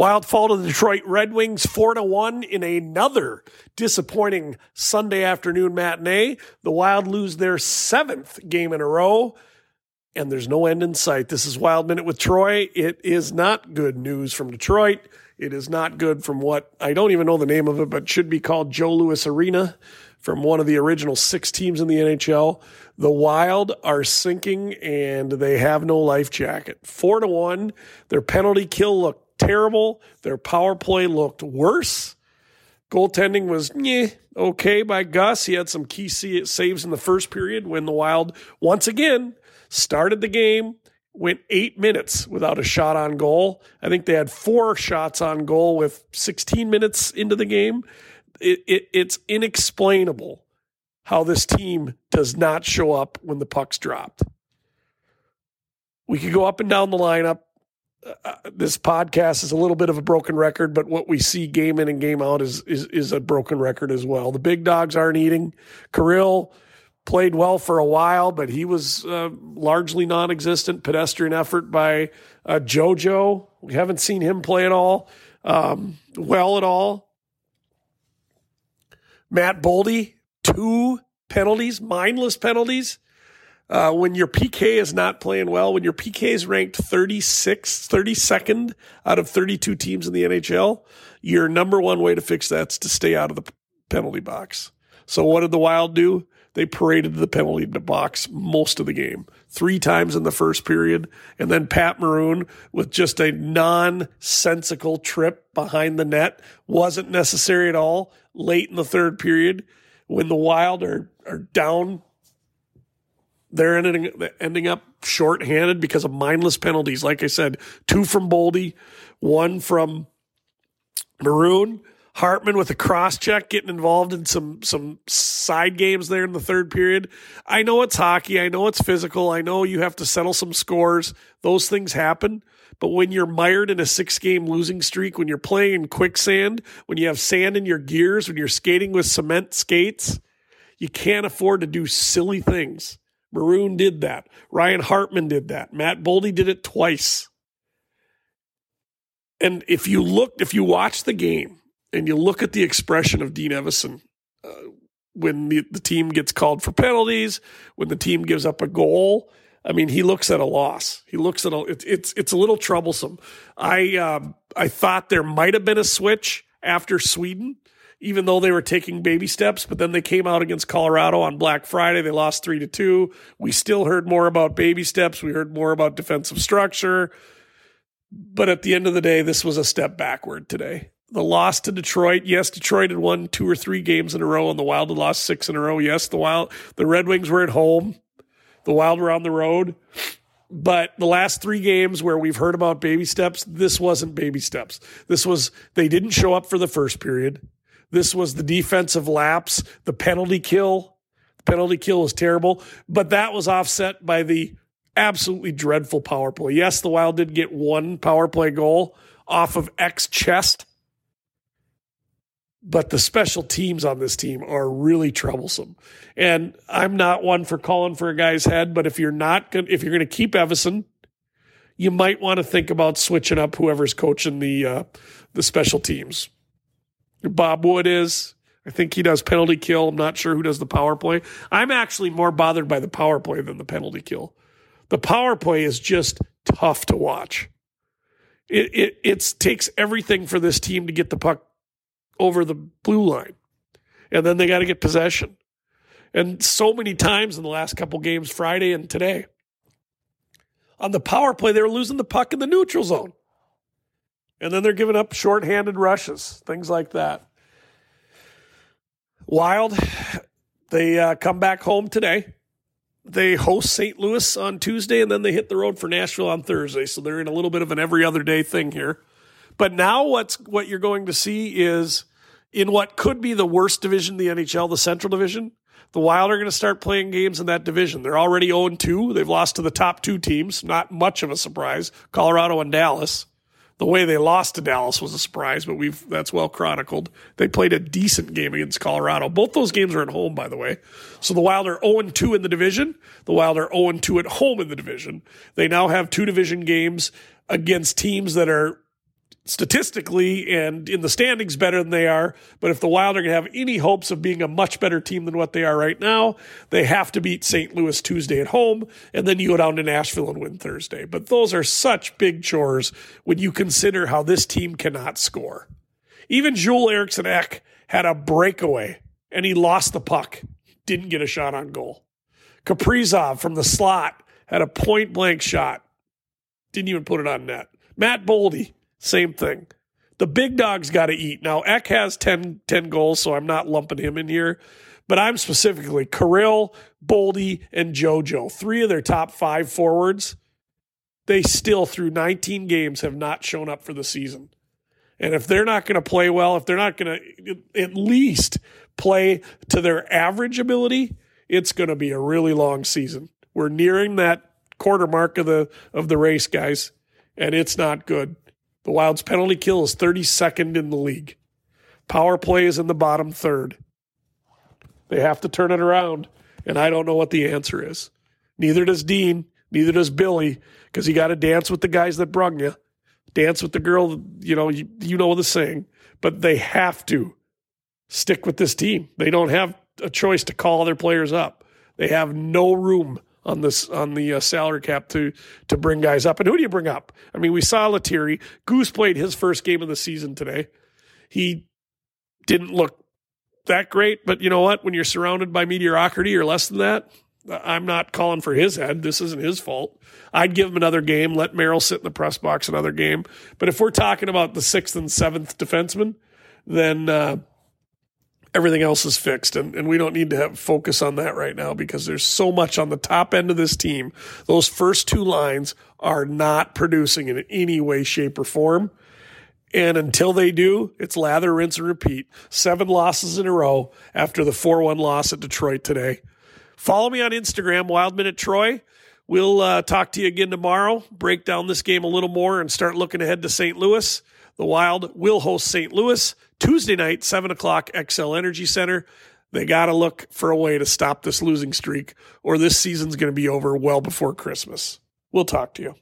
Wild fall to the Detroit Red Wings 4 to 1 in another disappointing Sunday afternoon matinee. The Wild lose their seventh game in a row, and there's no end in sight. This is Wild Minute with Troy. It is not good news from Detroit. It is not good from what I don't even know the name of it, but should be called Joe Louis Arena from one of the original six teams in the NHL. The Wild are sinking and they have no life jacket. Four to one. Their penalty kill looked terrible. Their power play looked worse. Goaltending was yeah, okay by Gus. He had some key saves in the first period when the Wild once again started the game, went eight minutes without a shot on goal. I think they had four shots on goal with 16 minutes into the game. It, it, it's inexplainable how this team does not show up when the puck's dropped. We could go up and down the lineup uh, this podcast is a little bit of a broken record, but what we see game in and game out is is is a broken record as well. The big dogs aren't eating. Kirill played well for a while, but he was uh, largely non-existent. Pedestrian effort by uh, JoJo. We haven't seen him play at all, um, well at all. Matt Boldy, two penalties, mindless penalties. Uh, when your PK is not playing well, when your PK is ranked 36, 32nd out of 32 teams in the NHL, your number one way to fix that is to stay out of the penalty box. So what did the Wild do? They paraded the penalty box most of the game, three times in the first period. And then Pat Maroon with just a nonsensical trip behind the net wasn't necessary at all late in the third period when the Wild are, are down they're ending, ending up shorthanded because of mindless penalties. Like I said, two from Boldy, one from Maroon. Hartman with a cross check getting involved in some some side games there in the third period. I know it's hockey. I know it's physical. I know you have to settle some scores. Those things happen. But when you're mired in a six game losing streak, when you're playing in quicksand, when you have sand in your gears, when you're skating with cement skates, you can't afford to do silly things. Maroon did that. Ryan Hartman did that. Matt Boldy did it twice. And if you looked, if you watch the game and you look at the expression of Dean Evason uh, when the, the team gets called for penalties, when the team gives up a goal, I mean, he looks at a loss. He looks at a. It, it's it's a little troublesome. I um, I thought there might have been a switch after Sweden even though they were taking baby steps, but then they came out against Colorado on Black Friday. They lost three to two. We still heard more about baby steps. We heard more about defensive structure. But at the end of the day, this was a step backward today. The loss to Detroit. Yes, Detroit had won two or three games in a row, and the Wild had lost six in a row. Yes, the Wild, the Red Wings were at home. The Wild were on the road. But the last three games where we've heard about baby steps, this wasn't baby steps. This was, they didn't show up for the first period. This was the defensive lapse, the penalty kill. The penalty kill was terrible, but that was offset by the absolutely dreadful power play. Yes, the Wild did get one power play goal off of X chest, but the special teams on this team are really troublesome. And I'm not one for calling for a guy's head, but if you're not going, if you're going to keep Evason, you might want to think about switching up whoever's coaching the uh, the special teams. Bob Wood is. I think he does penalty kill. I'm not sure who does the power play. I'm actually more bothered by the power play than the penalty kill. The power play is just tough to watch. It it it takes everything for this team to get the puck over the blue line, and then they got to get possession. And so many times in the last couple games, Friday and today, on the power play, they were losing the puck in the neutral zone. And then they're giving up shorthanded rushes, things like that. Wild, they uh, come back home today. They host St. Louis on Tuesday, and then they hit the road for Nashville on Thursday. So they're in a little bit of an every other day thing here. But now what's what you're going to see is in what could be the worst division in the NHL, the Central Division. The Wild are going to start playing games in that division. They're already 0 2. They've lost to the top two teams. Not much of a surprise Colorado and Dallas. The way they lost to Dallas was a surprise, but we've that's well chronicled. They played a decent game against Colorado. Both those games are at home, by the way. So the Wild are 0 2 in the division. The Wild are 0 2 at home in the division. They now have two division games against teams that are statistically and in the standings better than they are. But if the Wild are going to have any hopes of being a much better team than what they are right now, they have to beat St. Louis Tuesday at home, and then you go down to Nashville and win Thursday. But those are such big chores when you consider how this team cannot score. Even Joel Eriksson Ek had a breakaway and he lost the puck, didn't get a shot on goal. Kaprizov from the slot had a point blank shot, didn't even put it on net. Matt Boldy same thing. The big dog's got to eat. Now, Ek has 10, 10 goals, so I'm not lumping him in here. But I'm specifically Kirill, Boldy, and JoJo. Three of their top five forwards, they still, through 19 games, have not shown up for the season. And if they're not going to play well, if they're not going to at least play to their average ability, it's going to be a really long season. We're nearing that quarter mark of the of the race, guys, and it's not good. The Wild's penalty kill is 32nd in the league. Power play is in the bottom third. They have to turn it around, and I don't know what the answer is. Neither does Dean, neither does Billy, because you got to dance with the guys that brung you, dance with the girl. You know, you, you know the saying, but they have to stick with this team. They don't have a choice to call their players up. They have no room on this on the uh, salary cap to to bring guys up. And who do you bring up? I mean, we saw Lettieri. Goose played his first game of the season today. He didn't look that great, but you know what? When you're surrounded by mediocrity or less than that, I'm not calling for his head. This isn't his fault. I'd give him another game. Let Merrill sit in the press box another game. But if we're talking about the sixth and seventh defenseman, then uh, everything else is fixed. And, and we don't need to have focus on that right now because there's so much on the top end of this team. Those first two lines are not producing in any way, shape, or form. And until they do, it's lather, rinse, and repeat. Seven losses in a row after the 4 1 loss at Detroit today. Follow me on Instagram, Wild Minute Troy. We'll uh, talk to you again tomorrow, break down this game a little more, and start looking ahead to St. Louis. The Wild will host St. Louis Tuesday night, 7 o'clock, Xcel Energy Center. They got to look for a way to stop this losing streak, or this season's going to be over well before Christmas. We'll talk to you.